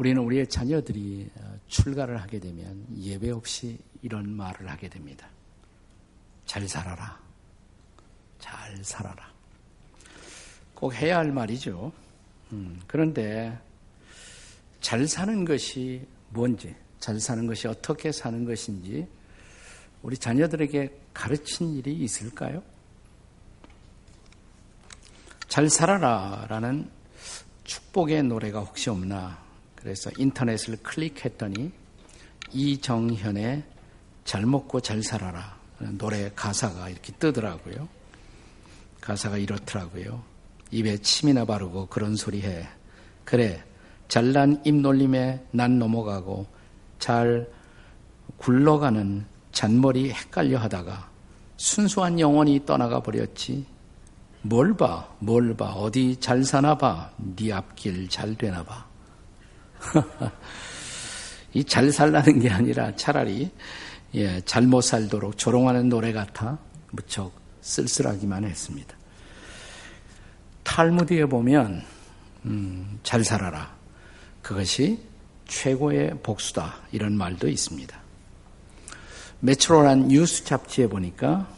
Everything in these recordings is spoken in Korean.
우리는 우리의 자녀들이 어, 출가를 하게 되면 예배 없이 이런 말을 하게 됩니다. 잘 살아라. 잘 살아라. 꼭 해야 할 말이죠. 음, 그런데 잘 사는 것이 뭔지, 잘 사는 것이 어떻게 사는 것인지 우리 자녀들에게 가르친 일이 있을까요? 잘 살아라 라는 축복의 노래가 혹시 없나 그래서 인터넷을 클릭했더니 이정현의 잘 먹고 잘 살아라 노래 가사가 이렇게 뜨더라고요. 가사가 이렇더라고요. 입에 침이나 바르고 그런 소리 해. 그래, 잘난 입 놀림에 난 넘어가고 잘 굴러가는 잔머리 헷갈려 하다가 순수한 영혼이 떠나가 버렸지. 뭘 봐, 뭘 봐, 어디 잘 사나 봐, 네 앞길 잘 되나 봐. 이 잘 살라는 게 아니라 차라리 예, 잘못 살도록 조롱하는 노래 같아 무척 쓸쓸하기만 했습니다. 탈무드에 보면 음, 잘 살아라. 그것이 최고의 복수다. 이런 말도 있습니다. 메트로란 뉴스 잡지에 보니까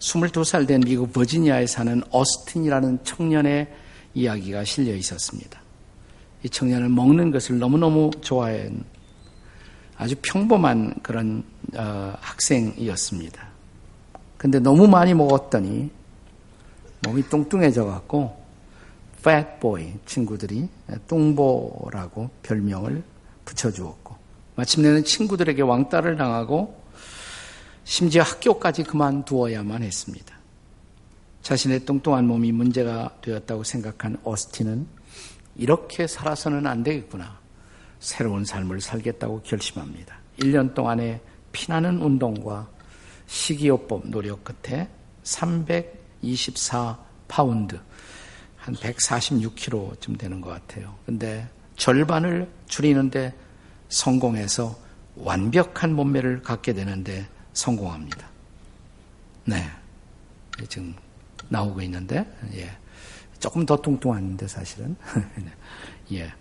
22살 된 미국 버지니아에 사는 어스틴이라는 청년의 이야기가 실려 있었습니다. 이 청년은 먹는 것을 너무너무 좋아한 아주 평범한 그런 어, 학생이었습니다. 근데 너무 많이 먹었더니 몸이 뚱뚱해져 갖고 fatboy 친구들이 뚱보라고 별명을 붙여주었고 마침내는 친구들에게 왕따를 당하고 심지어 학교까지 그만두어야만 했습니다. 자신의 뚱뚱한 몸이 문제가 되었다고 생각한 어스틴은 이렇게 살아서는 안 되겠구나. 새로운 삶을 살겠다고 결심합니다. 1년 동안의 피나는 운동과 식이요법 노력 끝에 324 파운드, 한 146kg쯤 되는 것 같아요. 근데 절반을 줄이는데 성공해서 완벽한 몸매를 갖게 되는데 성공합니다. 네. 지금 나오고 있는데, 예. 조금 더 뚱뚱한데, 사실은. 예.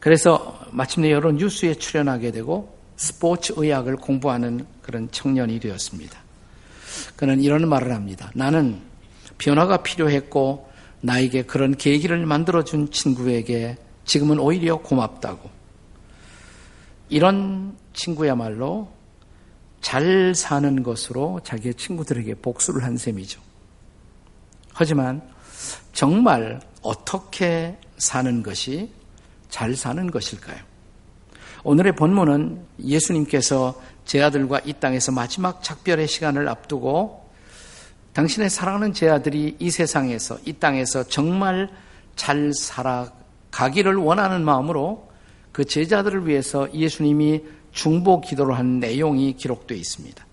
그래서 마침내 여러 뉴스에 출연하게 되고 스포츠 의학을 공부하는 그런 청년이 되었습니다. 그는 이런 말을 합니다. 나는 변화가 필요했고 나에게 그런 계기를 만들어준 친구에게 지금은 오히려 고맙다고. 이런 친구야말로 잘 사는 것으로 자기의 친구들에게 복수를 한 셈이죠. 하지만 정말 어떻게 사는 것이 잘 사는 것일까요? 오늘의 본문은 예수님께서 제 아들과 이 땅에서 마지막 작별의 시간을 앞두고 당신의 사랑하는 제 아들이 이 세상에서, 이 땅에서 정말 잘 살아가기를 원하는 마음으로 그 제자들을 위해서 예수님이 중보 기도를 한 내용이 기록되어 있습니다.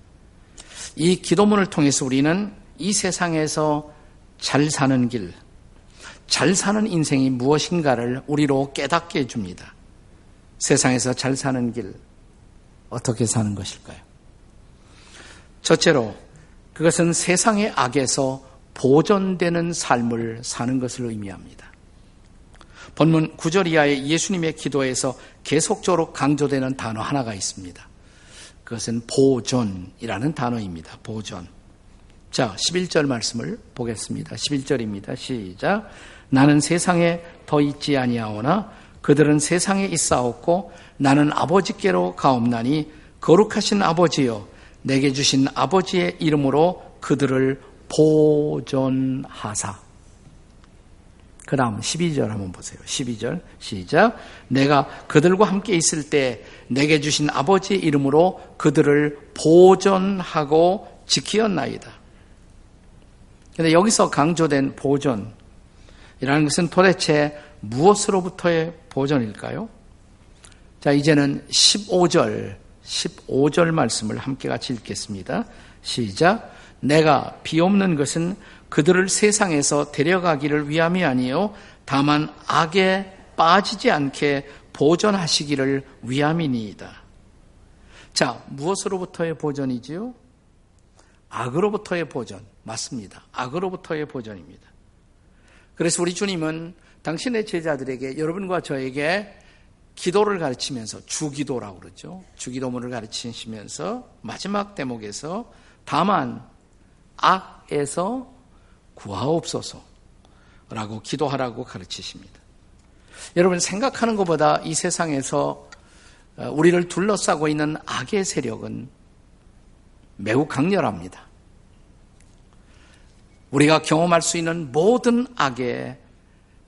이 기도문을 통해서 우리는 이 세상에서 잘 사는 길, 잘 사는 인생이 무엇인가를 우리로 깨닫게 해줍니다. 세상에서 잘 사는 길, 어떻게 사는 것일까요? 첫째로, 그것은 세상의 악에서 보존되는 삶을 사는 것을 의미합니다. 본문 9절 이하의 예수님의 기도에서 계속적으로 강조되는 단어 하나가 있습니다. 그것은 보존이라는 단어입니다. 보존. 자, 11절 말씀을 보겠습니다. 11절입니다. 시작. 나는 세상에 더 있지 아니하오나 그들은 세상에 있사옵고 나는 아버지께로 가옵나니 거룩하신 아버지여 내게 주신 아버지의 이름으로 그들을 보존하사. 그 다음 12절 한번 보세요. 12절 시작. 내가 그들과 함께 있을 때 내게 주신 아버지의 이름으로 그들을 보존하고 지키었나이다. 근데 여기서 강조된 보존, 이라는 것은 도대체 무엇으로부터의 보존일까요? 자, 이제는 15절, 15절 말씀을 함께 같이 읽겠습니다. 시작. 내가 비 없는 것은 그들을 세상에서 데려가기를 위함이 아니요 다만 악에 빠지지 않게 보존하시기를 위함이니이다. 자, 무엇으로부터의 보존이지요? 악으로부터의 보존. 맞습니다. 악으로부터의 보존입니다. 그래서 우리 주님은 당신의 제자들에게 여러분과 저에게 기도를 가르치면서 주기도라고 그러죠. 주기도문을 가르치시면서 마지막 대목에서 다만 악에서 구하옵소서라고 기도하라고 가르치십니다. 여러분 생각하는 것보다 이 세상에서 어, 우리를 둘러싸고 있는 악의 세력은 매우 강렬합니다. 우리가 경험할 수 있는 모든 악의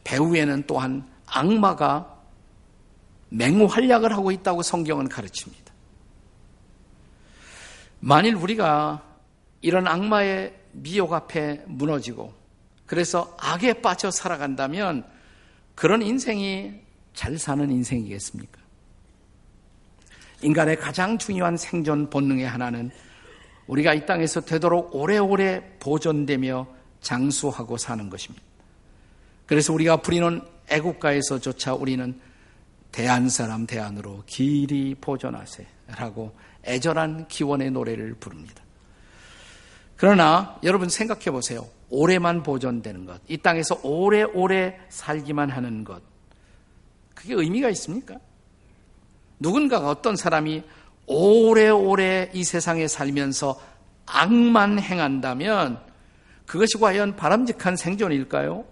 배후에는 또한 악마가 맹활약을 하고 있다고 성경은 가르칩니다. 만일 우리가 이런 악마의 미혹 앞에 무너지고 그래서 악에 빠져 살아간다면 그런 인생이 잘 사는 인생이겠습니까? 인간의 가장 중요한 생존 본능의 하나는 우리가 이 땅에서 되도록 오래오래 보존되며 장수하고 사는 것입니다. 그래서 우리가 부리는 애국가에서조차 우리는 대한 사람 대안으로 길이 보존하세라고 애절한 기원의 노래를 부릅니다. 그러나 여러분 생각해 보세요. 오래만 보존되는 것, 이 땅에서 오래오래 살기만 하는 것, 그게 의미가 있습니까? 누군가가 어떤 사람이 오래오래 이 세상에 살면서 악만 행한다면 그것이 과연 바람직한 생존일까요?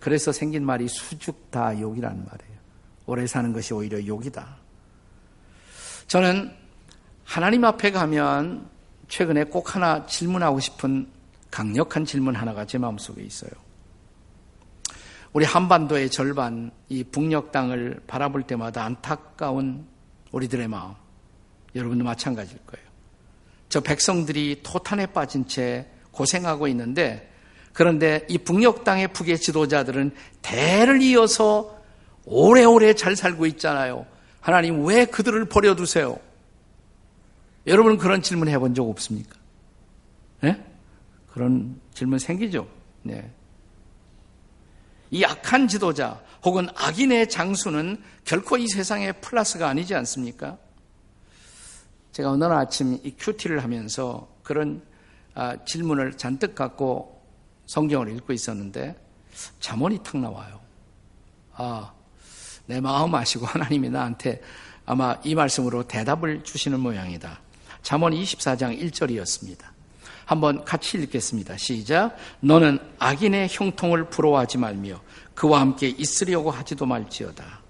그래서 생긴 말이 수죽 다 욕이라는 말이에요. 오래 사는 것이 오히려 욕이다. 저는 하나님 앞에 가면 최근에 꼭 하나 질문하고 싶은 강력한 질문 하나가 제 마음속에 있어요. 우리 한반도의 절반, 이 북녘 땅을 바라볼 때마다 안타까운 우리들의 마음. 여러분도 마찬가지일 거예요. 저 백성들이 토탄에 빠진 채 고생하고 있는데 그런데 이 북녘 땅의 북의 지도자들은 대를 이어서 오래오래 잘 살고 있잖아요. 하나님 왜 그들을 버려두세요? 여러분은 그런 질문 해본 적 없습니까? 네? 그런 질문 생기죠? 네. 이 악한 지도자 혹은 악인의 장수는 결코 이 세상의 플러스가 아니지 않습니까? 제가 날 아침 이 큐티를 하면서 그런 아, 질문을 잔뜩 갖고 성경을 읽고 있었는데 잠언이 탁 나와요. 아, 내 마음 아시고 하나님이 나한테 아마 이 말씀으로 대답을 주시는 모양이다. 잠언 24장 1절이었습니다. 한번 같이 읽겠습니다. 시작. 너는 악인의 형통을 부러워하지 말며 그와 함께 있으려고 하지도 말지어다.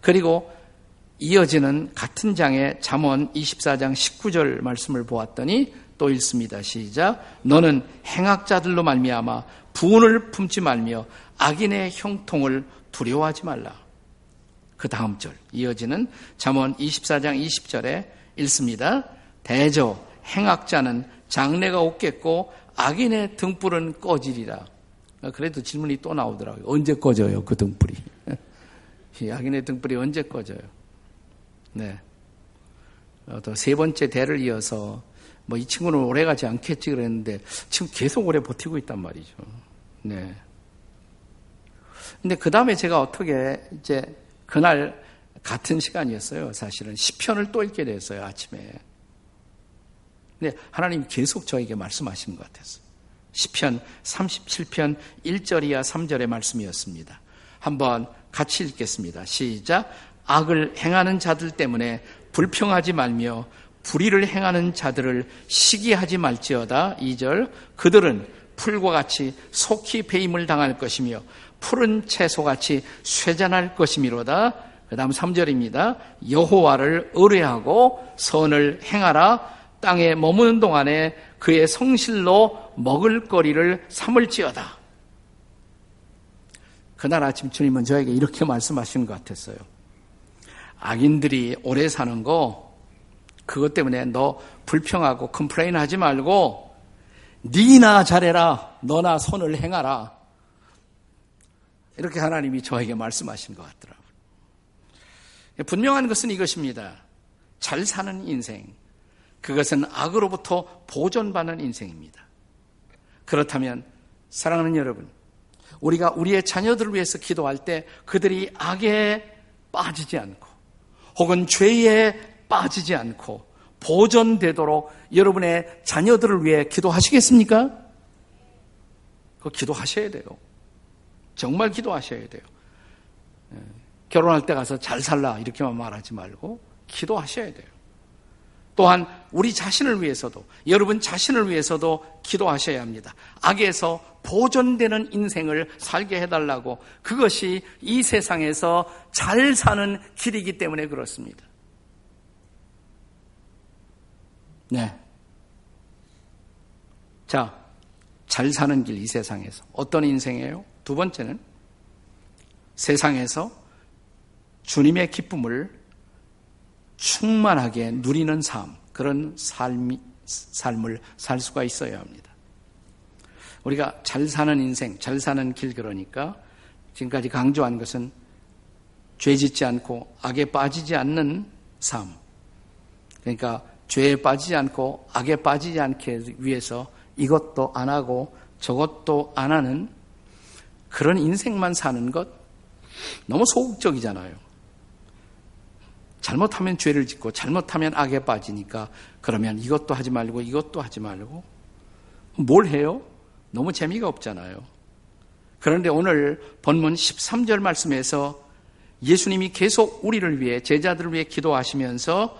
그리고 이어지는 같은 장의 잠언 24장 19절 말씀을 보았더니 또 읽습니다. 시작. 너는 행악자들로 말미암아 분을 품지 말며 악인의 형통을 두려워하지 말라. 그 다음 절 이어지는 잠언 24장 20절에 읽습니다. 대저 행악자는 장래가 없겠고 악인의 등불은 꺼지리라. 그래도 질문이 또 나오더라고요. 언제 꺼져요, 그 등불이? 악인의 등불이 언제 꺼져요? 네. 어, 또세 번째 대를 이어서 뭐 이 친구는 오래 가지 않겠지 그랬는데 지금 계속 오래 버티고 있단 말이죠. 네. 근데 그 다음에 제가 어떻게 이제 그날 같은 시간이었어요. 사실은 시편을 또 읽게 됐어요. 아침에. 근데 하나님이 계속 저에게 말씀하시는 것 같았어요. 시편 37편 1절이야 3절의 말씀이었습니다. 한번 같이 읽겠습니다. 시작. 악을 행하는 자들 때문에 불평하지 말며 불의를 행하는 자들을 시기하지 말지어다. 2절. 그들은 풀과 같이 속히 배임을 당할 것이며 푸른 채소같이 쇠잔할 것이미로다. 그 다음 3절입니다. 여호와를 의뢰하고 선을 행하라. 땅에 머무는 동안에 그의 성실로 먹을 거리를 삼을지어다. 그날 아침 주님은 저에게 이렇게 말씀하신 것 같았어요. 악인들이 오래 사는 거 그것 때문에 너 불평하고 complain 하지 말고 니나 잘해라 너나 선을 행하라 이렇게 하나님이 저에게 말씀하신 것 같더라고요. 분명한 것은 이것입니다. 잘 사는 인생 그것은 악으로부터 보존받는 인생입니다. 그렇다면 사랑하는 여러분 우리가 우리의 자녀들을 위해서 기도할 때 그들이 악에 빠지지 않고 혹은 죄에 빠지지 않고 보존되도록 여러분의 자녀들을 위해 기도하시겠습니까? 그 기도하셔야 돼요. 정말 기도하셔야 돼요. 예, 결혼할 때 가서 잘 살라 이렇게만 말하지 말고 기도하셔야 돼요. 또한 우리 자신을 위해서도 여러분 자신을 위해서도 기도하셔야 합니다. 악에서 보존되는 인생을 살게 해달라고 그것이 이 세상에서 잘 사는 길이기 때문에 그렇습니다. 네. 자, 잘 사는 길 이 세상에서 어떤 인생이에요? 두 번째는 세상에서 주님의 기쁨을 충만하게 누리는 삶, 그런 삶이, 삶을 살 수가 있어야 합니다. 우리가 잘 사는 인생, 잘 사는 길 그러니까 지금까지 강조한 것은 죄 짓지 않고 악에 빠지지 않는 삶. 그러니까 죄에 빠지지 않고 악에 빠지지 않게 위해서 이것도 안 하고 저것도 안 하는 그런 인생만 사는 것 너무 소극적이잖아요. 잘못하면 죄를 짓고 잘못하면 악에 빠지니까 그러면 이것도 하지 말고 이것도 하지 말고 뭘 해요? 너무 재미가 없잖아요. 그런데 오늘 본문 13절 말씀에서 예수님이 계속 우리를 위해 제자들을 위해 기도하시면서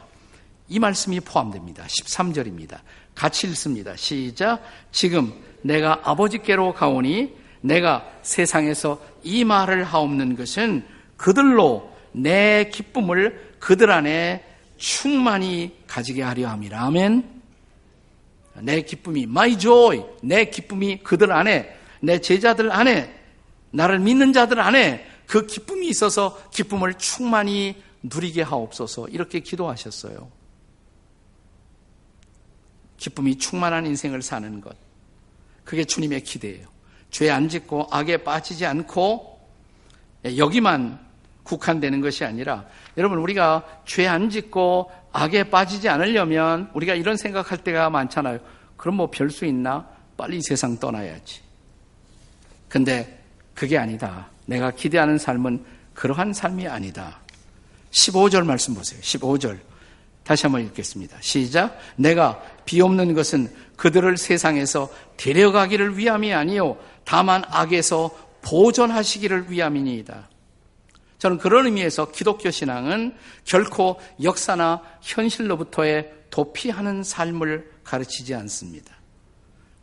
이 말씀이 포함됩니다. 13절입니다. 같이 읽습니다. 시작. 지금 내가 아버지께로 가오니 내가 세상에서 이 말을 하옵는 것은 그들로 내 기쁨을 그들 안에 충만히 가지게 하려 함이라. 아멘. 내 기쁨이 my joy, 내 기쁨이 그들 안에, 내 제자들 안에, 나를 믿는 자들 안에 그 기쁨이 있어서 기쁨을 충만히 누리게 하옵소서. 이렇게 기도하셨어요. 기쁨이 충만한 인생을 사는 것. 그게 주님의 기대예요. 죄 안 짓고 악에 빠지지 않고 여기만 국한되는 것이 아니라 여러분 우리가 죄 안 짓고 악에 빠지지 않으려면 우리가 이런 생각할 때가 많잖아요. 그럼 뭐 별 수 있나? 빨리 세상 떠나야지. 근데 그게 아니다. 내가 기대하는 삶은 그러한 삶이 아니다. 15절 말씀 보세요. 15절. 다시 한번 읽겠습니다. 시작. 내가 비 없는 것은 그들을 세상에서 데려가기를 위함이 아니요 다만 악에서 보존하시기를 위함이니이다. 저는 그런 의미에서 기독교 신앙은 결코 역사나 현실로부터의 도피하는 삶을 가르치지 않습니다.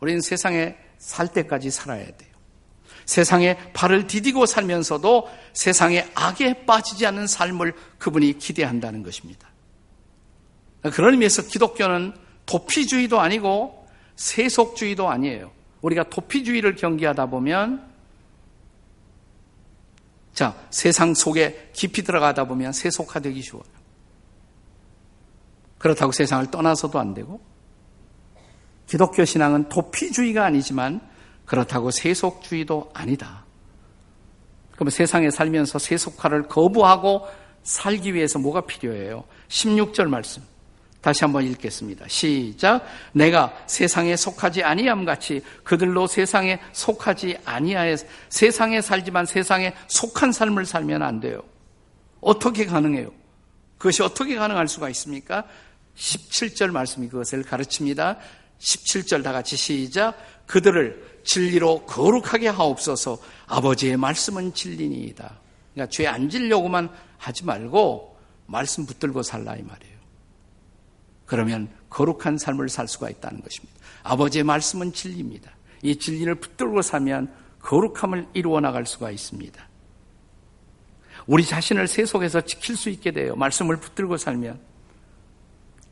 우리는 세상에 살 때까지 살아야 돼요. 세상에 발을 디디고 살면서도 세상에 악에 빠지지 않는 삶을 그분이 기대한다는 것입니다. 그런 의미에서 기독교는 도피주의도 아니고 세속주의도 아니에요. 우리가 도피주의를 경계하다 보면 자, 세상 속에 깊이 들어가다 보면 세속화되기 쉬워요. 그렇다고 세상을 떠나서도 안 되고 기독교 신앙은 도피주의가 아니지만 그렇다고 세속주의도 아니다. 그러면 세상에 살면서 세속화를 거부하고 살기 위해서 뭐가 필요해요? 16절 말씀. 다시 한번 읽겠습니다. 시작. 내가 세상에 속하지 아니함 같이 그들로 세상에 속하지 아니하여 세상에 살지만 세상에 속한 삶을 살면 안 돼요. 어떻게 가능해요? 그것이 어떻게 가능할 수가 있습니까? 17절 말씀이 그것을 가르칩니다. 17절 다 같이 시작. 그들을 진리로 거룩하게 하옵소서 아버지의 말씀은 진리니이다. 그러니까 죄 안 질려고만 하지 말고 말씀 붙들고 살라 이 말이에요. 그러면 거룩한 삶을 살 수가 있다는 것입니다. 아버지의 말씀은 진리입니다. 이 진리를 붙들고 살면 거룩함을 이루어 나갈 수가 있습니다. 우리 자신을 세속에서 지킬 수 있게 돼요. 말씀을 붙들고 살면.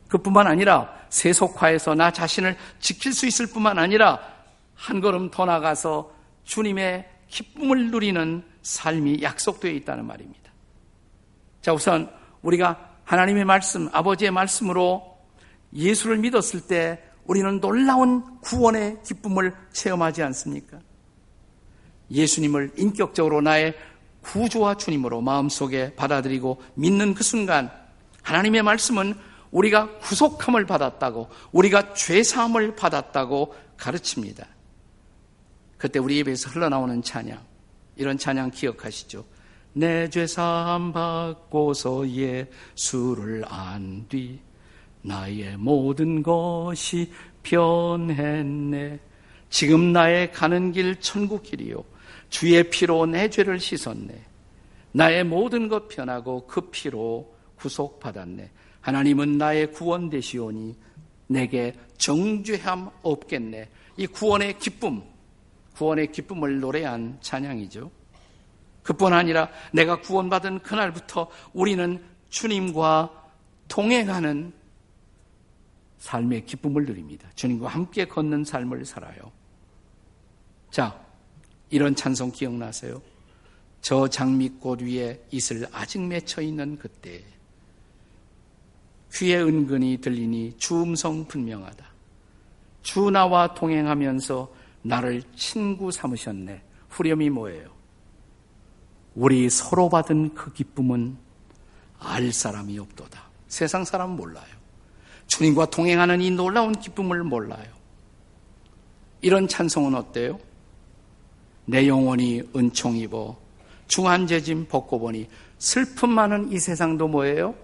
그뿐만 아니라 세속화에서 나 자신을 지킬 수 있을 뿐만 아니라 한 걸음 더 나가서 주님의 기쁨을 누리는 삶이 약속되어 있다는 말입니다. 자, 우선 우리가 하나님의 말씀, 아버지의 말씀으로 예수를 믿었을 때 우리는 놀라운 구원의 기쁨을 체험하지 않습니까? 예수님을 인격적으로 나의 구주와 주님으로 마음속에 받아들이고 믿는 그 순간 하나님의 말씀은 우리가 구속함을 받았다고 우리가 죄사함을 받았다고 가르칩니다. 그때 우리 입에서 흘러나오는 찬양 이런 찬양 기억하시죠? 내 죄사함 받고서 예수를 안 뒤 나의 모든 것이 변했네. 지금 나의 가는 길 천국 길이요. 주의 피로 내 죄를 씻었네. 나의 모든 것 편하고 그 피로 구속받았네. 하나님은 나의 구원 되시오니 내게 정죄함 없겠네. 이 구원의 기쁨, 구원의 기쁨을 노래한 찬양이죠. 그뿐 아니라 내가 구원받은 그날부터 우리는 주님과 동행하는 삶의 기쁨을 누립니다. 주님과 함께 걷는 삶을 살아요. 자, 이런 찬송 기억나세요? 저 장미꽃 위에 이슬 아직 맺혀 있는 그때 귀에 은근히 들리니 주 음성 분명하다. 주 나와 동행하면서 나를 친구 삼으셨네. 후렴이 뭐예요? 우리 서로 받은 그 기쁨은 알 사람이 없도다. 세상 사람은 몰라요. 주님과 동행하는 이 놀라운 기쁨을 몰라요. 이런 찬송은 어때요? 내 영혼이 은총 입어 중한재짐 벗고 보니 슬픔 많은 이 세상도 뭐예요?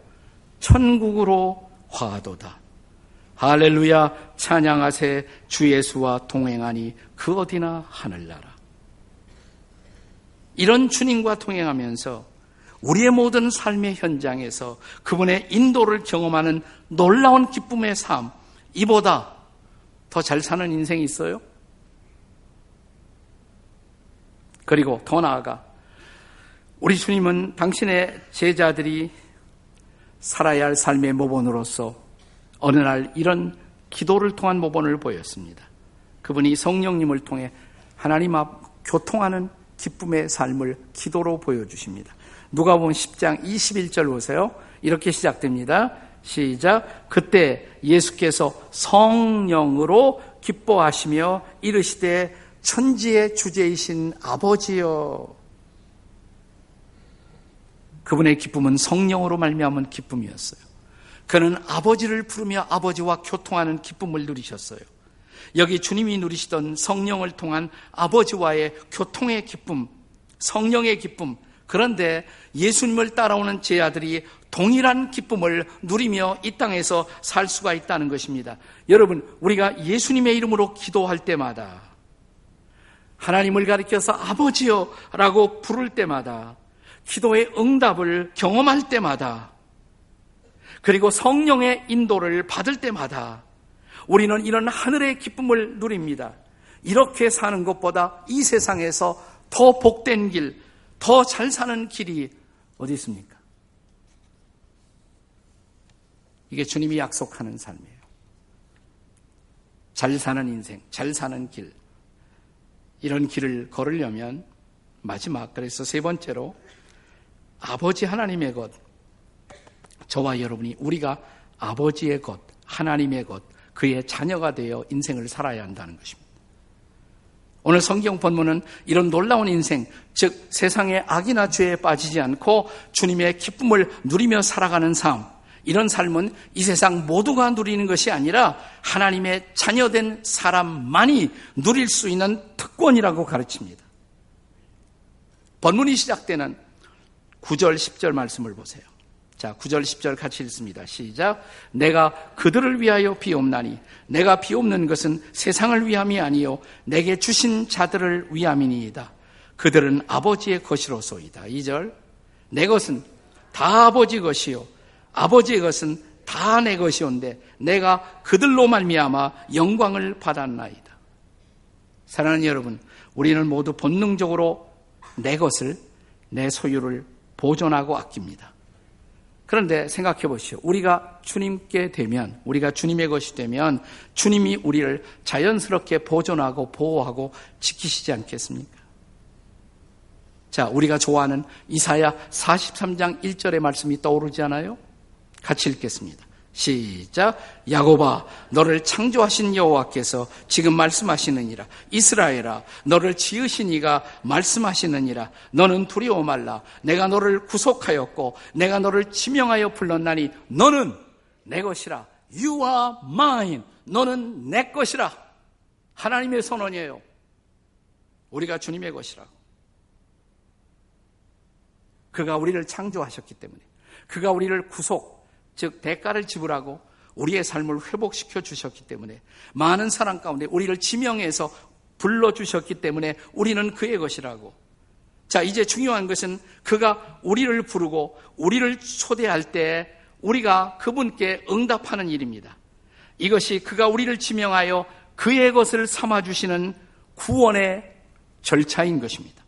천국으로 화도다. 할렐루야 찬양하세 주 예수와 동행하니 그 어디나 하늘나라. 이런 주님과 동행하면서 우리의 모든 삶의 현장에서 그분의 인도를 경험하는 놀라운 기쁨의 삶, 이보다 더 잘 사는 인생이 있어요? 그리고 더 나아가 우리 주님은 당신의 제자들이 살아야 할 삶의 모본으로서 어느 날 이런 기도를 통한 모본을 보였습니다. 그분이 성령님을 통해 하나님 앞 교통하는 기쁨의 삶을 기도로 보여주십니다. 누가 보면 10장 21절 보세요. 이렇게 시작됩니다. 시작. 그때 예수께서 성령으로 기뻐하시며 이르시되 천지의 주제이신 아버지여. 그분의 기쁨은 성령으로 말미암은 기쁨이었어요. 그는 아버지를 부르며 아버지와 교통하는 기쁨을 누리셨어요. 여기 주님이 누리시던 성령을 통한 아버지와의 교통의 기쁨, 성령의 기쁨, 그런데 예수님을 따라오는 제 아들이 동일한 기쁨을 누리며 이 땅에서 살 수가 있다는 것입니다. 여러분, 우리가 예수님의 이름으로 기도할 때마다 하나님을 가리켜서 아버지요 라고 부를 때마다 기도의 응답을 경험할 때마다 그리고 성령의 인도를 받을 때마다 우리는 이런 하늘의 기쁨을 누립니다. 이렇게 사는 것보다 이 세상에서 더 복된 길, 더 잘 사는 길이 어디 있습니까? 이게 주님이 약속하는 삶이에요. 잘 사는 인생, 잘 사는 길. 이런 길을 걸으려면 마지막, 그래서 세 번째로 아버지 하나님의 것, 저와 여러분이 우리가 아버지의 것, 하나님의 것, 그의 자녀가 되어 인생을 살아야 한다는 것입니다. 오늘 성경 본문은 이런 놀라운 인생, 즉 세상의 악이나 죄에 빠지지 않고 주님의 기쁨을 누리며 살아가는 삶, 이런 삶은 이 세상 모두가 누리는 것이 아니라 하나님의 자녀된 사람만이 누릴 수 있는 특권이라고 가르칩니다. 본문이 시작되는 9절, 10절 말씀을 보세요. 자, 9절, 10절 같이 읽습니다. 시작. 내가 그들을 위하여 비옵나니, 내가 비옵는 것은 세상을 위함이 아니요, 내게 주신 자들을 위함이니이다. 그들은 아버지의 것이로소이다. 2절. 내 것은 다 아버지 것이요. 아버지의 것은 다 내 것이온데, 내가 그들로 말미암아 영광을 받았나이다. 사랑하는 여러분, 우리는 모두 본능적으로 내 것을, 내 소유를 보존하고 아낍니다. 그런데 생각해 보시오. 우리가 주님께 되면, 우리가 주님의 것이 되면 주님이 우리를 자연스럽게 보존하고 보호하고 지키시지 않겠습니까? 자, 우리가 좋아하는 이사야 43장 1절의 말씀이 떠오르지 않아요? 같이 읽겠습니다. 시작. 야고바, 너를 창조하신 여호와께서 지금 말씀하시느니라. 이스라엘아, 너를 지으신 이가 말씀하시느니라. 너는 두려워 말라. 내가 너를 구속하였고, 내가 너를 지명하여 불렀나니, 너는 내 것이라. You are mine. 너는 내 것이라. 하나님의 선언이에요. 우리가 주님의 것이라고. 그가 우리를 창조하셨기 때문에. 그가 우리를 구속, 즉 대가를 지불하고 우리의 삶을 회복시켜 주셨기 때문에 많은 사람 가운데 우리를 지명해서 불러 주셨기 때문에 우리는 그의 것이라고. 자, 이제 중요한 것은 그가 우리를 부르고 우리를 초대할 때 우리가 그분께 응답하는 일입니다. 이것이 그가 우리를 지명하여 그의 것을 삼아 주시는 구원의 절차인 것입니다.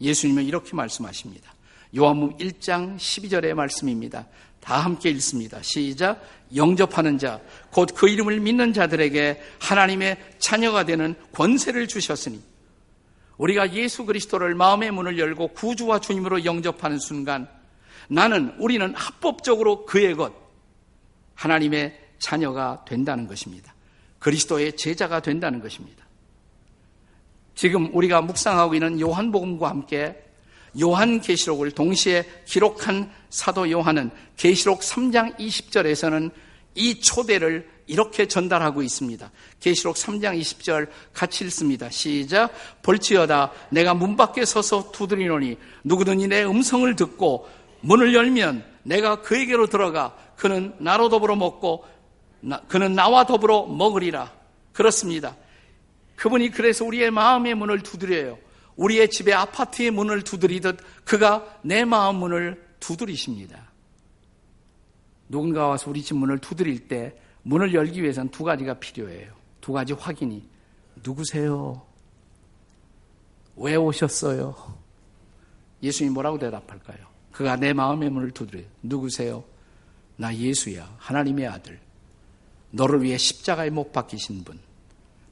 예수님은 이렇게 말씀하십니다. 요한복음 1장 12절의 말씀입니다. 다 함께 읽습니다. 시작. 영접하는 자, 곧 그 이름을 믿는 자들에게 하나님의 자녀가 되는 권세를 주셨으니 우리가 예수 그리스도를 마음의 문을 열고 구주와 주님으로 영접하는 순간 나는 우리는 합법적으로 그의 것 하나님의 자녀가 된다는 것입니다. 그리스도의 제자가 된다는 것입니다. 지금 우리가 묵상하고 있는 요한복음과 함께 요한계시록을 동시에 기록한 사도 요한은 계시록 3장 20절에서는 이 초대를 이렇게 전달하고 있습니다. 계시록 3장 20절 같이 읽습니다. 시작. 볼지어다 내가 문 밖에 서서 두드리노니 누구든지 내 음성을 듣고 문을 열면 내가 그에게로 들어가 그는 나로 더불어 먹고 그는 나와 더불어 먹으리라. 그렇습니다. 그분이 그래서 우리의 마음의 문을 두드려요. 우리의 집의 아파트의 문을 두드리듯 그가 내 마음 문을 두드리십니다. 누군가 와서 우리 집 문을 두드릴 때 문을 열기 위해서는 두 가지가 필요해요. 두 가지 확인이. 누구세요? 왜 오셨어요? 예수님이 뭐라고 대답할까요? 그가 내 마음의 문을 두드려요. 누구세요? 나 예수야. 하나님의 아들. 너를 위해 십자가에 못 박히신 분.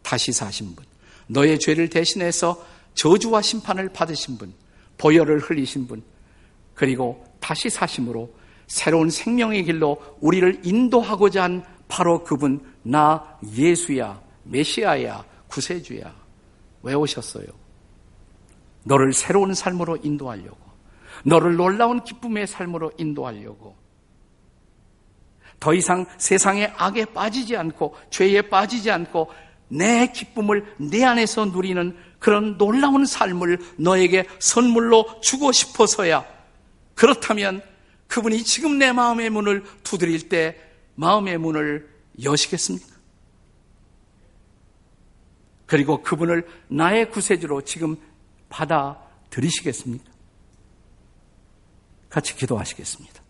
다시 사신 분. 너의 죄를 대신해서 저주와 심판을 받으신 분, 보혈을 흘리신 분, 그리고 다시 사심으로 새로운 생명의 길로 우리를 인도하고자 한 바로 그분, 나 예수야, 메시아야, 구세주야. 왜 오셨어요? 너를 새로운 삶으로 인도하려고. 너를 놀라운 기쁨의 삶으로 인도하려고. 더 이상 세상의 악에 빠지지 않고, 죄에 빠지지 않고, 내 기쁨을 내 안에서 누리는 그런 놀라운 삶을 너에게 선물로 주고 싶어서야 그렇다면 그분이 지금 내 마음의 문을 두드릴 때 마음의 문을 여시겠습니까? 그리고 그분을 나의 구세주로 지금 받아들이시겠습니까? 같이 기도하시겠습니다.